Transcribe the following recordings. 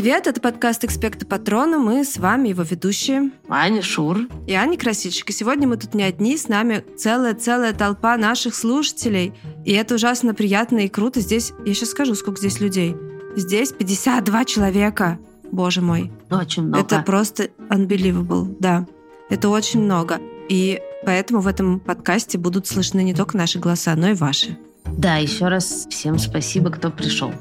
Привет, это подкаст «Экспекта Патрона». Мы с вами его ведущие. Аня Шур. И Аня Красильщик. И сегодня мы тут не одни, с нами целая-целая толпа наших слушателей. И это ужасно приятно и круто. Здесь, я сейчас скажу, сколько здесь людей. Здесь 52 человека. Боже мой. Очень много. Это просто unbelievable, да. Это очень много. И поэтому в этом подкасте будут слышны не только наши голоса, но и ваши. Да, еще раз всем спасибо, кто пришел.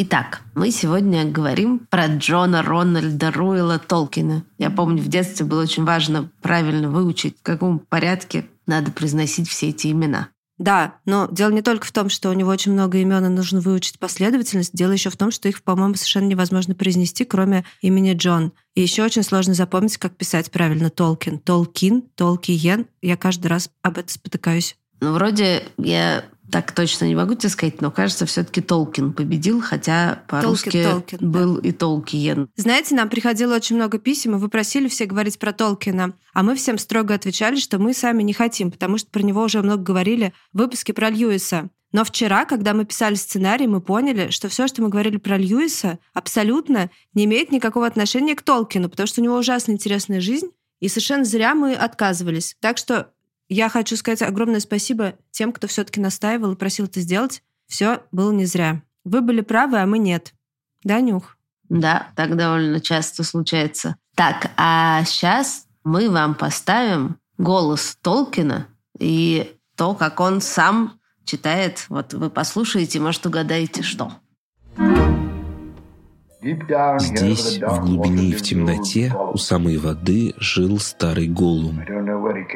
Итак, мы сегодня говорим про Джона Рональда Руэлла Толкина. Я помню, в детстве было очень важно правильно выучить, в каком порядке надо произносить все эти имена. Да, но дело не только в том, что у него очень много имен и нужно выучить последовательность. Дело еще в том, что их, по-моему, совершенно невозможно произнести, кроме имени Джон. И еще очень сложно запомнить, как писать правильно Толкин. Толкин, Толкиен. Я каждый раз об этом спотыкаюсь. Ну, вроде я так точно не могу тебе сказать, но кажется, все-таки Толкин победил, хотя по-русски Толкин, Толкин, был да. и Толкиен. Знаете, нам приходило очень много писем, и вы просили все говорить про Толкина, а мы всем строго отвечали, что мы сами не хотим, потому что про него уже много говорили в выпуске про Льюиса. Но вчера, когда мы писали сценарий, мы поняли, что все, что мы говорили про Льюиса, абсолютно не имеет никакого отношения к Толкину, потому что у него ужасно интересная жизнь, и совершенно зря мы отказывались. Так что я хочу сказать огромное спасибо тем, кто все-таки настаивал и просил это сделать. Все было не зря. Вы были правы, а мы нет. Да, Нюх? Да, так довольно часто случается. Так, а сейчас мы вам поставим голос Толкина и то, как он сам читает. Вот вы послушаете, может, угадаете, что. Здесь, в глубине и в темноте, у самой воды, жил старый Голум.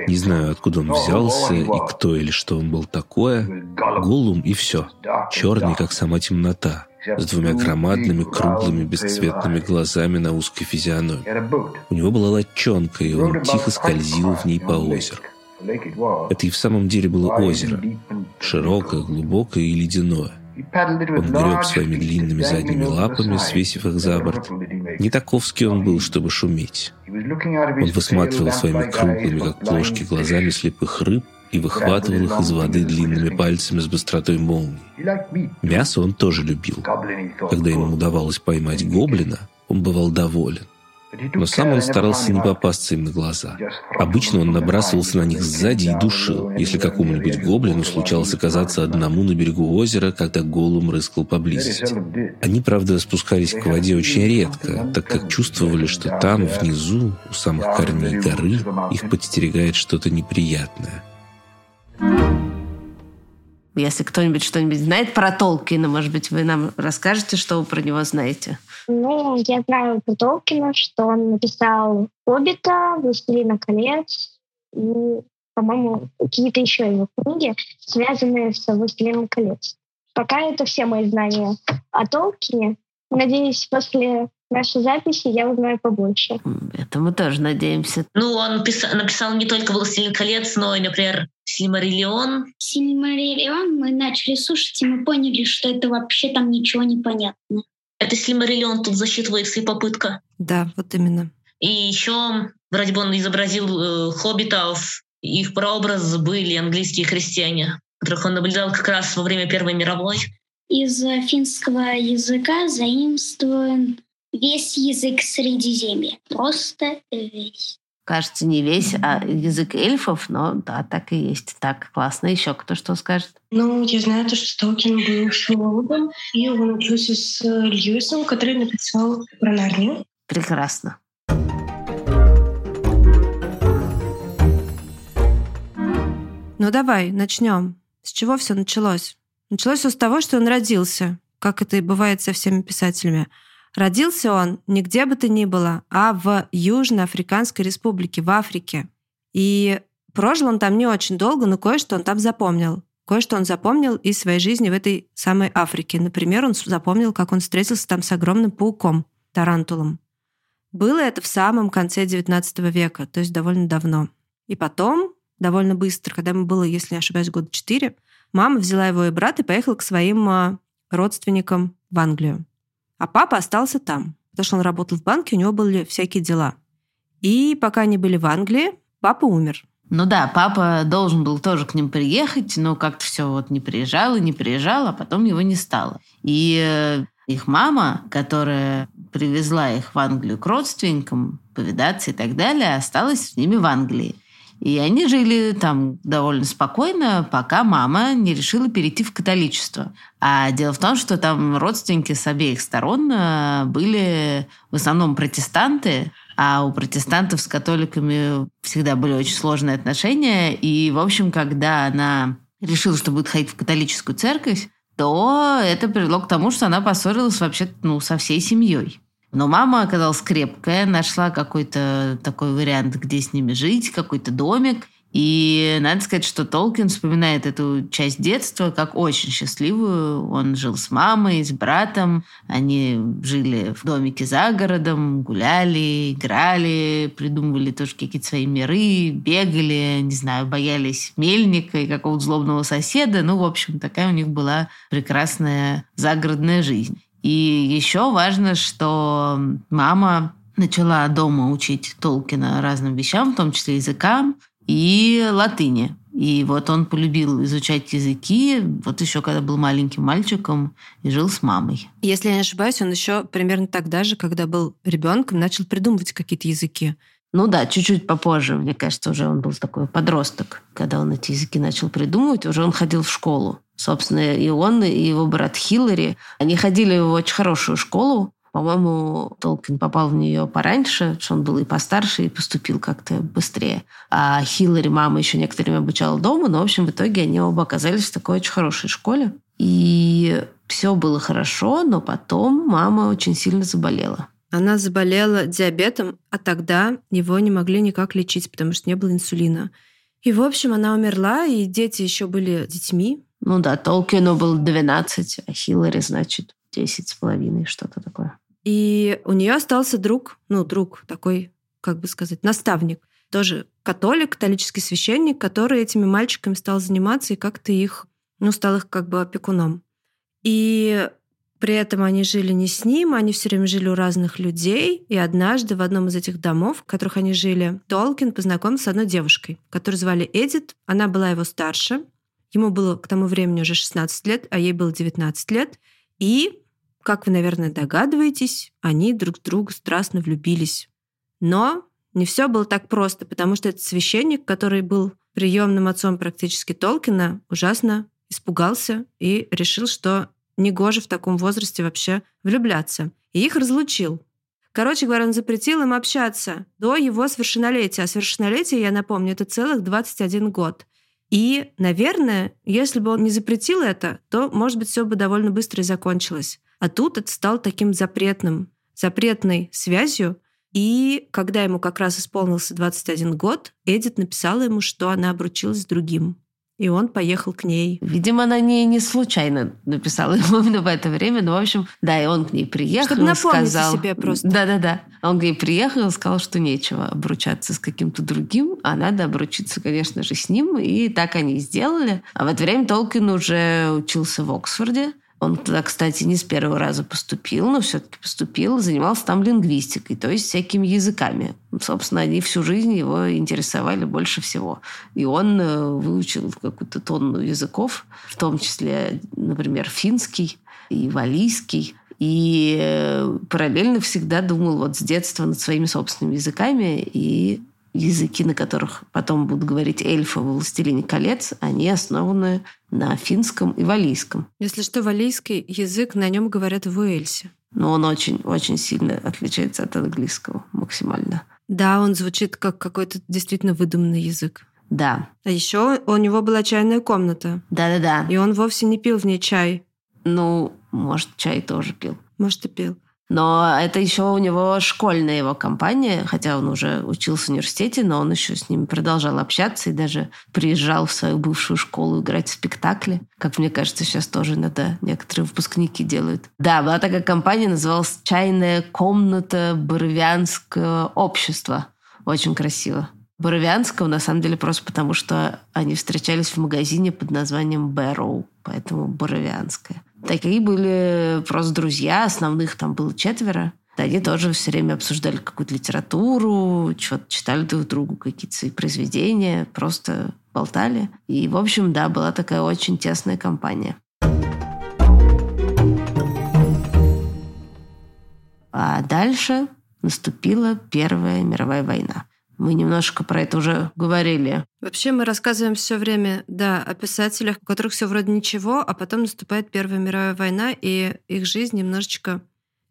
Не знаю, откуда он взялся и кто или что он был такое. Голум и все. Черный, как сама темнота с двумя громадными, круглыми, бесцветными глазами на узкой физиономии. У него была лодчонка, и он тихо скользил в ней по озеру. Это и в самом деле было озеро, широкое, глубокое и ледяное. Он греб своими длинными задними лапами, свесив их за борт. Не таковский он был, чтобы шуметь. Он высматривал своими круглыми, как плошки, глазами слепых рыб и выхватывал их из воды длинными пальцами с быстротой молнии. Мясо он тоже любил. Когда ему удавалось поймать гоблина, он бывал доволен. Но сам он старался не попасться им на глаза. Обычно он набрасывался на них сзади и душил, если какому-нибудь гоблину случалось оказаться одному на берегу озера, когда голум рыскал поблизости. Они, правда, спускались к воде очень редко, так как чувствовали, что там, внизу, у самых корней горы, их подстерегает что-то неприятное. Если кто-нибудь что-нибудь знает про Толкина, может быть, вы нам расскажете, что вы про него знаете? Ну, я знаю про Толкина, что он написал «Хоббита», «Властелина колец» и, по-моему, какие-то еще его книги, связанные с «Властелином колец». Пока это все мои знания о Толкине. Надеюсь, после нашей записи я узнаю побольше. Это мы тоже надеемся. Ну, он написал, написал не только «Властелин колец», но и, например, «Сильмариллион». «Сильмариллион» мы начали слушать, и мы поняли, что это вообще там ничего не понятно. Это Сильмариллион тут засчитывается и попытка. Да, вот именно. И еще, вроде бы он изобразил э, хоббитов, их прообраз были английские христиане, которых он наблюдал как раз во время Первой мировой. Из финского языка заимствован весь язык Средиземья. Просто весь. Кажется, не весь, а язык эльфов, но да, так и есть. Так, классно. Еще кто что скажет? Ну, я знаю то, что Толкин был филологом, и он учился с Льюисом, который написал про Нарнию. Прекрасно. Ну давай, начнем. С чего все началось? Началось все с того, что он родился, как это и бывает со всеми писателями. Родился он нигде бы то ни было, а в Южноафриканской республике, в Африке. И прожил он там не очень долго, но кое-что он там запомнил. Кое-что он запомнил из своей жизни в этой самой Африке. Например, он запомнил, как он встретился там с огромным пауком, тарантулом. Было это в самом конце XIX века, то есть довольно давно. И потом, довольно быстро, когда ему было, если не ошибаюсь, года четыре, мама взяла его и брата и поехала к своим а, родственникам в Англию. А папа остался там, потому что он работал в банке, у него были всякие дела. И пока они были в Англии, папа умер. Ну да, папа должен был тоже к ним приехать, но как-то все вот не приезжал и не приезжал, а потом его не стало. И э, их мама, которая привезла их в Англию к родственникам, повидаться и так далее, осталась с ними в Англии. И они жили там довольно спокойно, пока мама не решила перейти в католичество. А дело в том, что там родственники с обеих сторон э, были в основном протестанты, а у протестантов с католиками всегда были очень сложные отношения. И, в общем, когда она решила, что будет ходить в католическую церковь, то это привело к тому, что она поссорилась вообще ну, со всей семьей. Но мама оказалась крепкая, нашла какой-то такой вариант, где с ними жить, какой-то домик. И надо сказать, что Толкин вспоминает эту часть детства как очень счастливую. Он жил с мамой, с братом. Они жили в домике за городом, гуляли, играли, придумывали тоже какие-то свои миры, бегали, не знаю, боялись мельника и какого-то злобного соседа. Ну, в общем, такая у них была прекрасная загородная жизнь. И еще важно, что мама начала дома учить Толкина разным вещам, в том числе языкам и латыни. И вот он полюбил изучать языки, вот еще когда был маленьким мальчиком и жил с мамой. Если я не ошибаюсь, он еще примерно тогда же, когда был ребенком, начал придумывать какие-то языки. Ну да, чуть-чуть попозже, мне кажется, уже он был такой подросток, когда он эти языки начал придумывать, уже он ходил в школу. Собственно, и он, и его брат Хиллари, они ходили в очень хорошую школу. По-моему, Толкин попал в нее пораньше, что он был и постарше, и поступил как-то быстрее. А Хиллари мама еще некоторое время обучала дома, но, в общем, в итоге они оба оказались в такой очень хорошей школе. И все было хорошо, но потом мама очень сильно заболела. Она заболела диабетом, а тогда его не могли никак лечить, потому что не было инсулина. И, в общем, она умерла, и дети еще были детьми. Ну да, Толкину был 12, а Хиллари, значит, 10 с половиной, что-то такое. И у нее остался друг, ну, друг такой, как бы сказать, наставник. Тоже католик, католический священник, который этими мальчиками стал заниматься и как-то их, ну, стал их как бы опекуном. И при этом они жили не с ним, они все время жили у разных людей. И однажды в одном из этих домов, в которых они жили, Толкин познакомился с одной девушкой, которую звали Эдит. Она была его старше. Ему было к тому времени уже 16 лет, а ей было 19 лет. И, как вы, наверное, догадываетесь, они друг в друга страстно влюбились. Но не все было так просто, потому что этот священник, который был приемным отцом практически Толкина, ужасно испугался и решил, что негоже в таком возрасте вообще влюбляться. И их разлучил. Короче говоря, он запретил им общаться до его совершеннолетия. А совершеннолетие, я напомню, это целых 21 год. И, наверное, если бы он не запретил это, то, может быть, все бы довольно быстро и закончилось. А тут это стало таким запретным, запретной связью. И когда ему как раз исполнился 21 год, Эдит написала ему, что она обручилась с другим и он поехал к ней. Видимо, она не, не случайно написала ему именно в это время, но, в общем, да, и он к ней приехал. Чтобы напомнить сказал, себе просто. Да-да-да. Он к ней приехал и сказал, что нечего обручаться с каким-то другим, а надо обручиться, конечно же, с ним, и так они и сделали. А в это время Толкин уже учился в Оксфорде, он туда, кстати, не с первого раза поступил, но все-таки поступил, занимался там лингвистикой, то есть всякими языками. Собственно, они всю жизнь его интересовали больше всего. И он э, выучил какую-то тонну языков, в том числе, например, финский и валийский. И э, параллельно всегда думал вот с детства над своими собственными языками и языки, на которых потом будут говорить эльфы в «Властелине колец», они основаны на финском и валийском. Если что, валийский язык, на нем говорят в Уэльсе. Но он очень-очень сильно отличается от английского максимально. Да, он звучит как какой-то действительно выдуманный язык. Да. А еще у него была чайная комната. Да-да-да. И он вовсе не пил в ней чай. Ну, может, чай тоже пил. Может, и пил. Но это еще у него школьная его компания, хотя он уже учился в университете, но он еще с ними продолжал общаться и даже приезжал в свою бывшую школу играть в спектакли. Как мне кажется, сейчас тоже иногда некоторые выпускники делают. Да, была такая компания, называлась «Чайная комната Боровианского общества». Очень красиво. Боровианского, на самом деле, просто потому, что они встречались в магазине под названием Бэрроу, поэтому Боровианская. Такие были просто друзья, основных там было четверо. Они тоже все время обсуждали какую-то литературу, что-то читали друг другу, какие-то свои произведения, просто болтали. И, в общем, да, была такая очень тесная компания. А дальше наступила Первая мировая война. Мы немножко про это уже говорили. Вообще мы рассказываем все время, да, о писателях, у которых все вроде ничего, а потом наступает Первая мировая война, и их жизнь немножечко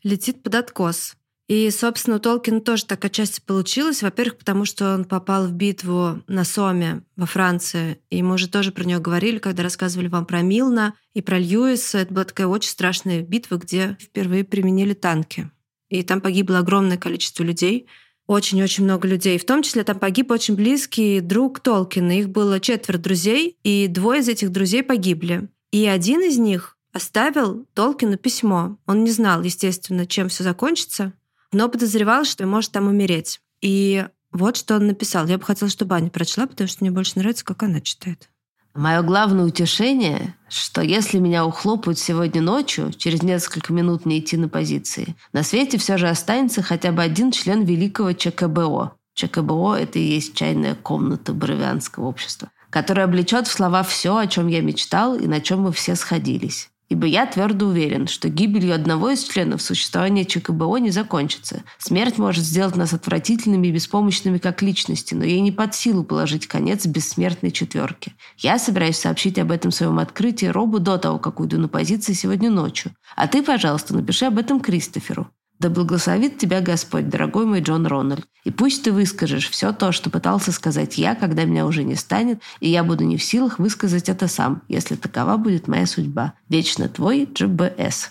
летит под откос. И, собственно, у Толкина тоже так отчасти получилось. Во-первых, потому что он попал в битву на Соме во Франции. И мы уже тоже про нее говорили, когда рассказывали вам про Милна и про Льюиса. Это была такая очень страшная битва, где впервые применили танки. И там погибло огромное количество людей. Очень-очень много людей. В том числе там погиб очень близкий друг Толкина. Их было четверо друзей, и двое из этих друзей погибли. И один из них оставил Толкину письмо. Он не знал, естественно, чем все закончится, но подозревал, что может там умереть. И вот что он написал. Я бы хотела, чтобы Аня прочла, потому что мне больше нравится, как она читает. Мое главное утешение, что если меня ухлопают сегодня ночью, через несколько минут не идти на позиции, на свете все же останется хотя бы один член великого ЧКБО. ЧКБО – это и есть чайная комната Боровианского общества, который облечет в слова все, о чем я мечтал и на чем мы все сходились ибо я твердо уверен, что гибелью одного из членов существования ЧКБО не закончится. Смерть может сделать нас отвратительными и беспомощными как личности, но ей не под силу положить конец бессмертной четверке. Я собираюсь сообщить об этом своем открытии Робу до того, как уйду на позиции сегодня ночью. А ты, пожалуйста, напиши об этом Кристоферу. Да благословит тебя Господь, дорогой мой Джон Рональд. И пусть ты выскажешь все то, что пытался сказать я, когда меня уже не станет, и я буду не в силах высказать это сам, если такова будет моя судьба. Вечно твой GBS.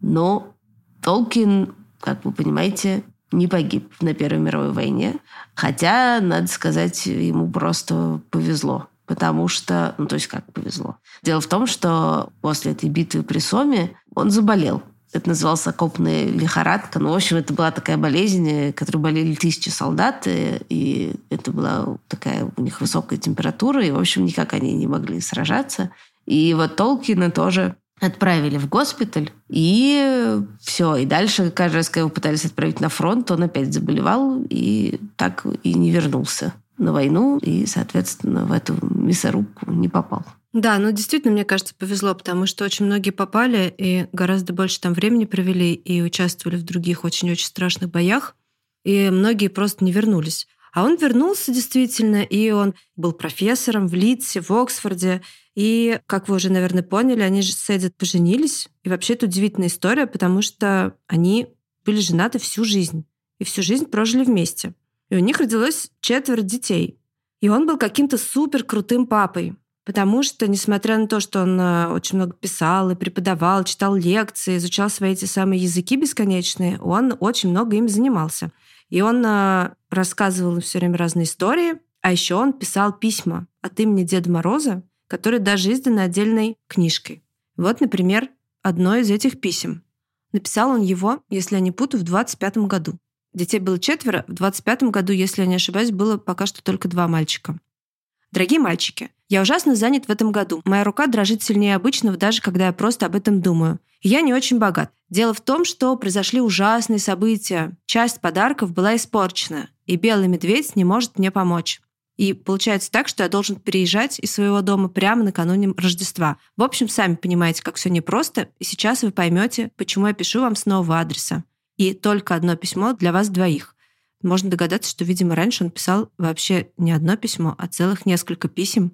Но Толкин, как вы понимаете, не погиб на Первой мировой войне. Хотя, надо сказать, ему просто повезло. Потому что, ну то есть как повезло. Дело в том, что после этой битвы при Соме он заболел это называлось окопная лихорадка. Ну, в общем, это была такая болезнь, которой болели тысячи солдат, и это была такая у них высокая температура, и, в общем, никак они не могли сражаться. И вот Толкина тоже отправили в госпиталь, и все. И дальше, каждый раз, когда его пытались отправить на фронт, он опять заболевал, и так и не вернулся на войну, и, соответственно, в эту мясорубку не попал. Да, ну действительно, мне кажется, повезло, потому что очень многие попали и гораздо больше там времени провели и участвовали в других очень-очень страшных боях, и многие просто не вернулись. А он вернулся действительно, и он был профессором в Литсе, в Оксфорде. И, как вы уже, наверное, поняли, они же с Эдит поженились. И вообще это удивительная история, потому что они были женаты всю жизнь. И всю жизнь прожили вместе. И у них родилось четверо детей. И он был каким-то супер крутым папой. Потому что, несмотря на то, что он э, очень много писал и преподавал, читал лекции, изучал свои эти самые языки бесконечные, он очень много им занимался. И он э, рассказывал все время разные истории, а еще он писал письма от имени Деда Мороза, которые даже изданы отдельной книжкой. Вот, например, одно из этих писем. Написал он его, если я не путаю, в 25 году. Детей было четверо, в 25 году, если я не ошибаюсь, было пока что только два мальчика. Дорогие мальчики, я ужасно занят в этом году. Моя рука дрожит сильнее обычного, даже когда я просто об этом думаю. Я не очень богат. Дело в том, что произошли ужасные события. Часть подарков была испорчена, и белый медведь не может мне помочь. И получается так, что я должен переезжать из своего дома прямо накануне Рождества. В общем, сами понимаете, как все непросто, и сейчас вы поймете, почему я пишу вам с нового адреса. И только одно письмо для вас двоих. Можно догадаться, что, видимо, раньше он писал вообще не одно письмо, а целых несколько писем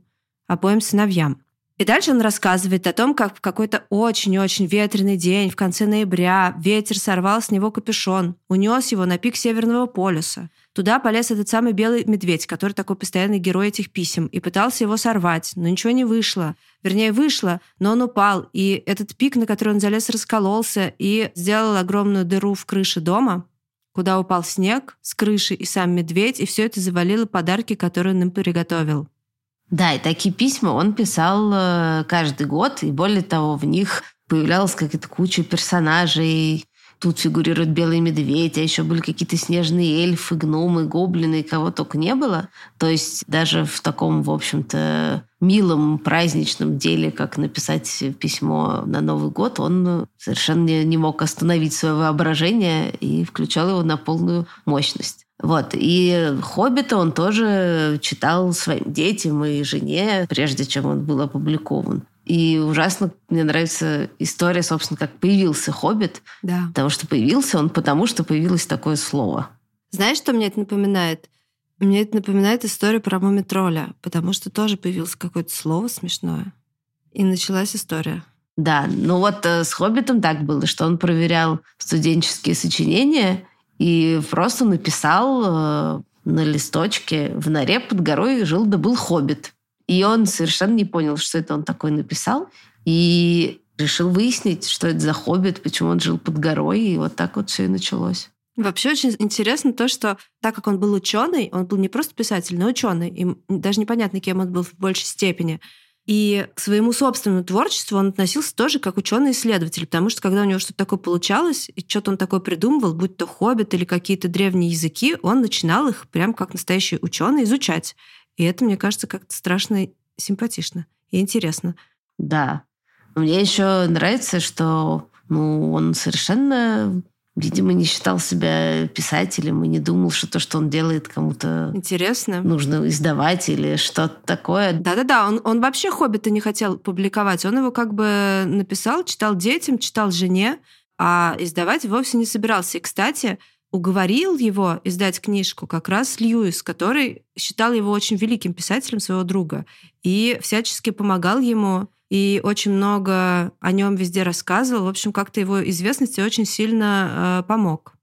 обоим сыновьям. И дальше он рассказывает о том, как в какой-то очень-очень ветреный день в конце ноября ветер сорвал с него капюшон, унес его на пик Северного полюса. Туда полез этот самый белый медведь, который такой постоянный герой этих писем, и пытался его сорвать, но ничего не вышло. Вернее, вышло, но он упал, и этот пик, на который он залез, раскололся и сделал огромную дыру в крыше дома, куда упал снег с крыши и сам медведь, и все это завалило подарки, которые он им приготовил. Да, и такие письма он писал э, каждый год, и более того, в них появлялась какая-то куча персонажей, тут фигурирует белый медведь, а еще были какие-то снежные эльфы, гномы, гоблины, кого только не было. То есть даже в таком, в общем-то, милом праздничном деле, как написать письмо на Новый год, он совершенно не мог остановить свое воображение и включал его на полную мощность. Вот. И «Хоббита» он тоже читал своим детям и жене, прежде чем он был опубликован. И ужасно мне нравится история, собственно, как появился «Хоббит». Да. Потому что появился он, потому что появилось такое слово. Знаешь, что мне это напоминает? Мне это напоминает историю про Мумитроля, потому что тоже появилось какое-то слово смешное. И началась история. Да, ну вот э, с «Хоббитом» так было, что он проверял студенческие сочинения и просто написал э, на листочке «В норе под горой жил да был хоббит». И он совершенно не понял, что это он такой написал. И решил выяснить, что это за хоббит, почему он жил под горой. И вот так вот все и началось. Вообще очень интересно то, что так как он был ученый, он был не просто писатель, но ученый, и даже непонятно, кем он был в большей степени. И к своему собственному творчеству он относился тоже как ученый-исследователь, потому что когда у него что-то такое получалось, и что-то он такое придумывал, будь то хоббит или какие-то древние языки, он начинал их прям как настоящий ученый изучать. И это, мне кажется, как-то страшно симпатично и интересно. Да. Мне еще нравится, что ну, он совершенно видимо, не считал себя писателем и не думал, что то, что он делает, кому-то интересно нужно издавать или что-то такое. Да-да-да, он, он вообще «Хоббита» не хотел публиковать. Он его как бы написал, читал детям, читал жене, а издавать вовсе не собирался. И, кстати, уговорил его издать книжку как раз Льюис, который считал его очень великим писателем своего друга и всячески помогал ему и очень много о нем везде рассказывал. В общем, как-то его известности очень сильно э, помог.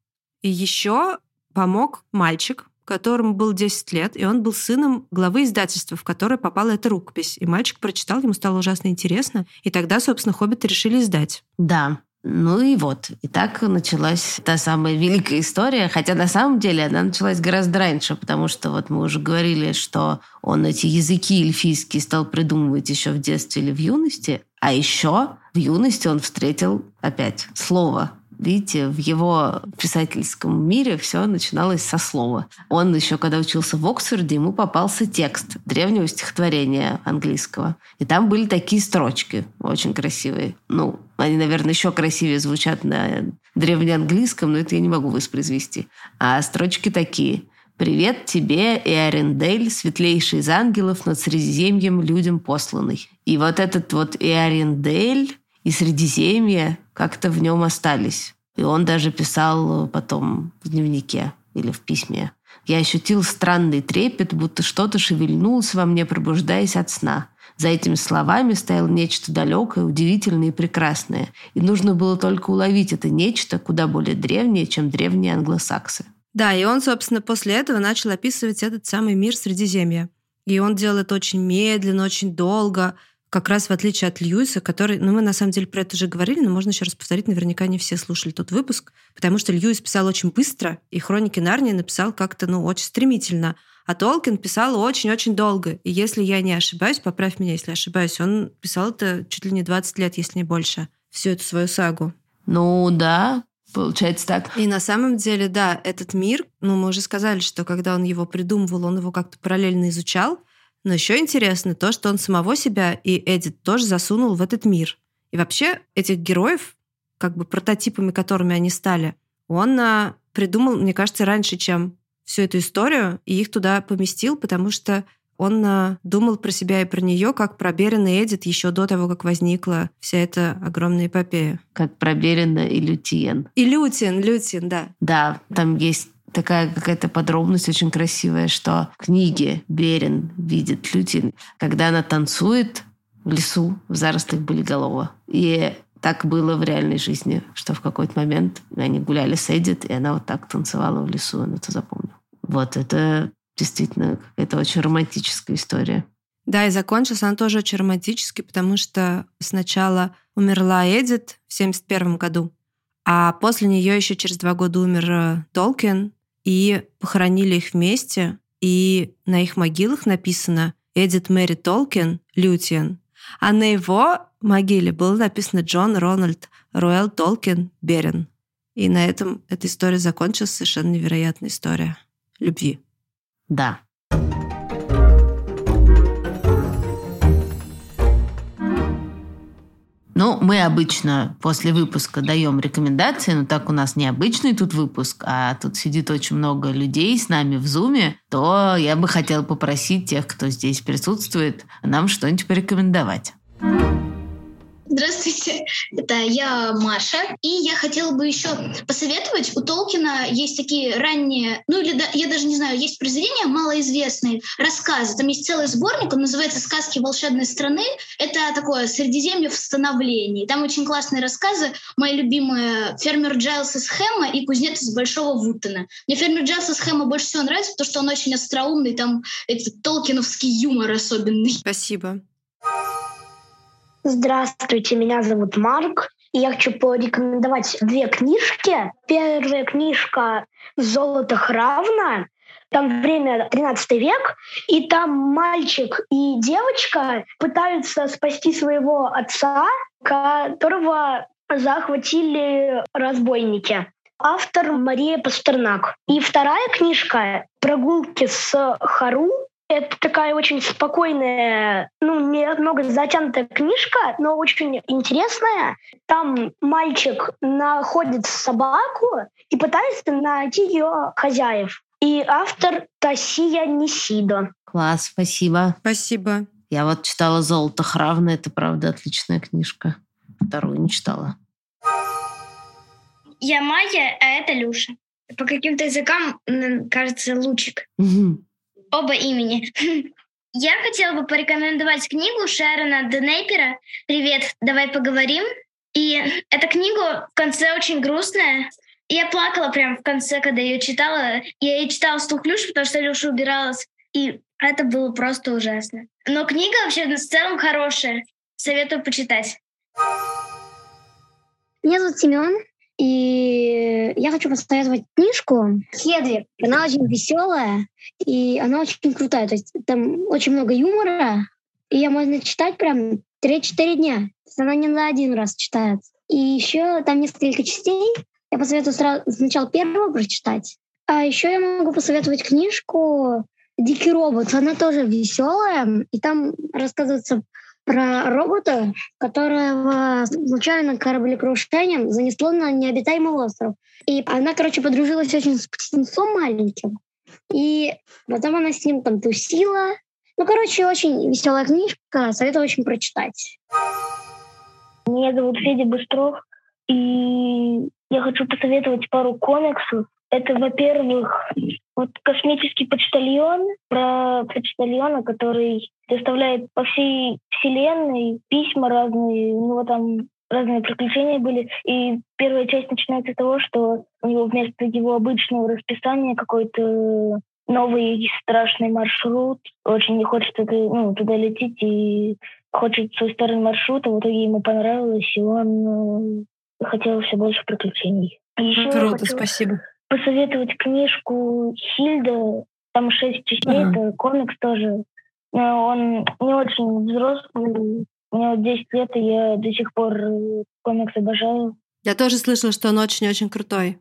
И еще помог мальчик, которому был 10 лет, и он был сыном главы издательства, в которое попала эта рукопись. И мальчик прочитал, ему стало ужасно интересно, и тогда, собственно, «Хоббита» решили издать. Да, ну и вот. И так началась та самая великая история. Хотя на самом деле она началась гораздо раньше, потому что вот мы уже говорили, что он эти языки эльфийские стал придумывать еще в детстве или в юности. А еще в юности он встретил опять слово Видите, в его писательском мире все начиналось со слова. Он еще, когда учился в Оксфорде, ему попался текст древнего стихотворения английского. И там были такие строчки, очень красивые. Ну, они, наверное, еще красивее звучат на древнеанглийском, но это я не могу воспроизвести. А строчки такие. «Привет тебе, Эарендель, светлейший из ангелов, над Средиземьем людям посланный». И вот этот вот Эарендель и Средиземье как-то в нем остались. И он даже писал потом в дневнике или в письме. Я ощутил странный трепет, будто что-то шевельнулось во мне, пробуждаясь от сна. За этими словами стояло нечто далекое, удивительное и прекрасное. И нужно было только уловить это нечто куда более древнее, чем древние англосаксы. Да, и он, собственно, после этого начал описывать этот самый мир Средиземья. И он делал это очень медленно, очень долго, как раз в отличие от Льюиса, который, ну, мы на самом деле про это уже говорили, но можно еще раз повторить, наверняка не все слушали тот выпуск, потому что Льюис писал очень быстро, и «Хроники Нарнии» написал как-то, ну, очень стремительно. А Толкин писал очень-очень долго. И если я не ошибаюсь, поправь меня, если ошибаюсь, он писал это чуть ли не 20 лет, если не больше, всю эту свою сагу. Ну да, получается так. И на самом деле, да, этот мир, ну мы уже сказали, что когда он его придумывал, он его как-то параллельно изучал, но еще интересно то, что он самого себя и Эдит тоже засунул в этот мир. И вообще этих героев, как бы прототипами, которыми они стали, он а, придумал, мне кажется, раньше, чем всю эту историю, и их туда поместил, потому что он а, думал про себя и про нее, как про Берина и Эдит еще до того, как возникла вся эта огромная эпопея. Как про Берина и Лютиен. И Лютин, Лютин, да. Да, там есть такая какая-то подробность очень красивая, что в книге Берин видит Лютин, когда она танцует в лесу в зарослях болиголова. И так было в реальной жизни, что в какой-то момент они гуляли с Эдит, и она вот так танцевала в лесу, он это запомнил. Вот это действительно какая-то очень романтическая история. Да, и закончилась она тоже очень романтически, потому что сначала умерла Эдит в 71 году, а после нее еще через два года умер э, Толкин, и похоронили их вместе, и на их могилах написано Эдит Мэри Толкин, Лютиен, а на его могиле было написано Джон Рональд Руэлл Толкин Берен. И на этом эта история закончилась. Совершенно невероятная история любви. Да. Ну, мы обычно после выпуска даем рекомендации, но так у нас необычный тут выпуск, а тут сидит очень много людей с нами в Зуме, то я бы хотела попросить тех, кто здесь присутствует, нам что-нибудь порекомендовать. Здравствуйте, это я Маша, и я хотела бы еще посоветовать. У Толкина есть такие ранние, ну или да, я даже не знаю, есть произведения малоизвестные, рассказы. Там есть целый сборник, он называется «Сказки волшебной страны». Это такое Средиземье в становлении. Там очень классные рассказы. Мои любимые «Фермер Джайлс из Хэма» и «Кузнец из Большого Вуттена». Мне «Фермер Джайлс из Хэма» больше всего нравится, потому что он очень остроумный, там этот толкиновский юмор особенный. Спасибо. Здравствуйте, меня зовут Марк. И я хочу порекомендовать две книжки. Первая книжка «Золото Хравна». Там время 13 век, и там мальчик и девочка пытаются спасти своего отца, которого захватили разбойники. Автор Мария Пастернак. И вторая книжка «Прогулки с Хару» Это такая очень спокойная, ну, немного затянутая книжка, но очень интересная. Там мальчик находит собаку и пытается найти ее хозяев. И автор Тасия Нисидо. Класс, спасибо. Спасибо. Я вот читала «Золото Хравна», это, правда, отличная книжка. Вторую не читала. Я Майя, а это Люша. По каким-то языкам, кажется, Лучик. Угу оба имени. Я хотела бы порекомендовать книгу Шерона Денейпера «Привет, давай поговорим». И эта книга в конце очень грустная. Я плакала прям в конце, когда ее читала. Я ее читала с Люш, потому что Люша убиралась. И это было просто ужасно. Но книга вообще в целом хорошая. Советую почитать. Меня зовут Семен. И я хочу посоветовать книжку Хедвиг. Она очень веселая, и она очень крутая. То есть там очень много юмора, и ее можно читать прям 3-4 дня. То есть она не на один раз читается. И еще там несколько частей. Я посоветую сразу, сначала первого прочитать. А еще я могу посоветовать книжку «Дикий робот». Она тоже веселая, и там рассказывается про робота, которого случайно кораблекрушением занесло на необитаемый остров. И она, короче, подружилась очень с птенцом маленьким. И потом она с ним там тусила. Ну, короче, очень веселая книжка, советую очень прочитать. Меня зовут Федя Быстров, и я хочу посоветовать пару комиксов. Это, во-первых, вот космический почтальон, про почтальона, который доставляет по всей вселенной письма разные, у него там разные приключения были. И первая часть начинается с того, что у него вместо его обычного расписания какой-то новый страшный маршрут. Очень не хочет это, ну, туда лететь и хочет свой старый маршрут, а в итоге ему понравилось, и он э, хотел все больше приключений. Еще Круто, спасибо посоветовать книжку Хильда. Там шесть частей, ага. это комикс тоже. Но он не очень взрослый. Мне вот 10 лет, и я до сих пор э, комикс обожаю. Я тоже слышала, что он очень-очень крутой.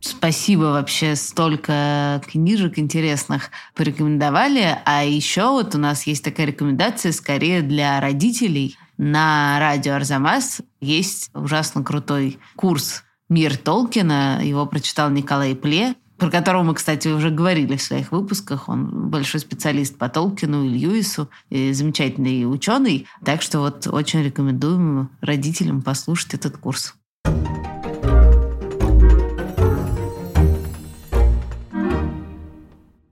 Спасибо вообще, столько книжек интересных порекомендовали. А еще вот у нас есть такая рекомендация скорее для родителей. На радио Арзамас есть ужасно крутой курс «Мир Толкина». Его прочитал Николай Пле, про которого мы, кстати, уже говорили в своих выпусках. Он большой специалист по Толкину и Льюису, и замечательный ученый. Так что вот очень рекомендуем родителям послушать этот курс.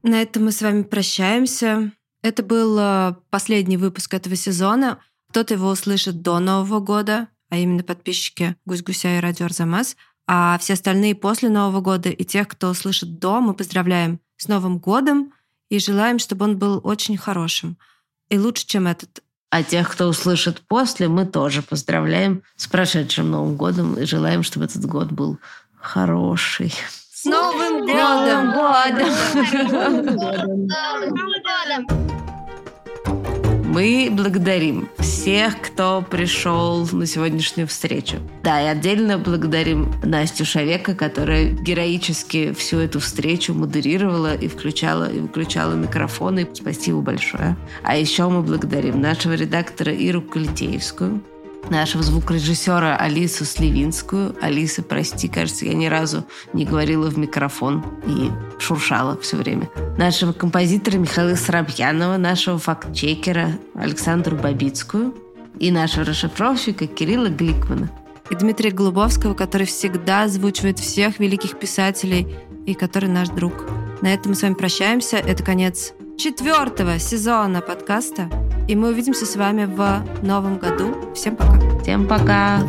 На этом мы с вами прощаемся. Это был э, последний выпуск этого сезона. Кто-то его услышит до Нового года, а именно подписчики «Гусь-гуся» и «Радио Арзамас», а все остальные после Нового года и тех, кто слышит до, мы поздравляем с Новым годом и желаем, чтобы он был очень хорошим и лучше, чем этот. А тех, кто услышит после, мы тоже поздравляем с прошедшим Новым годом и желаем, чтобы этот год был хороший. С Новым годом! Новым годом! Мы благодарим всех, кто пришел на сегодняшнюю встречу. Да, и отдельно благодарим Настю Шавека, которая героически всю эту встречу модерировала и включала, и выключала микрофоны. Спасибо большое. А еще мы благодарим нашего редактора Иру Калитеевскую, нашего звукорежиссера Алису Сливинскую. Алиса, прости, кажется, я ни разу не говорила в микрофон и шуршала все время. Нашего композитора Михаила Сарабьянова, нашего фактчекера Александру Бабицкую и нашего расшифровщика Кирилла Гликмана. И Дмитрия Голубовского, который всегда озвучивает всех великих писателей и который наш друг. На этом мы с вами прощаемся. Это конец четвертого сезона подкаста. И мы увидимся с вами в новом году. Всем пока. Всем пока.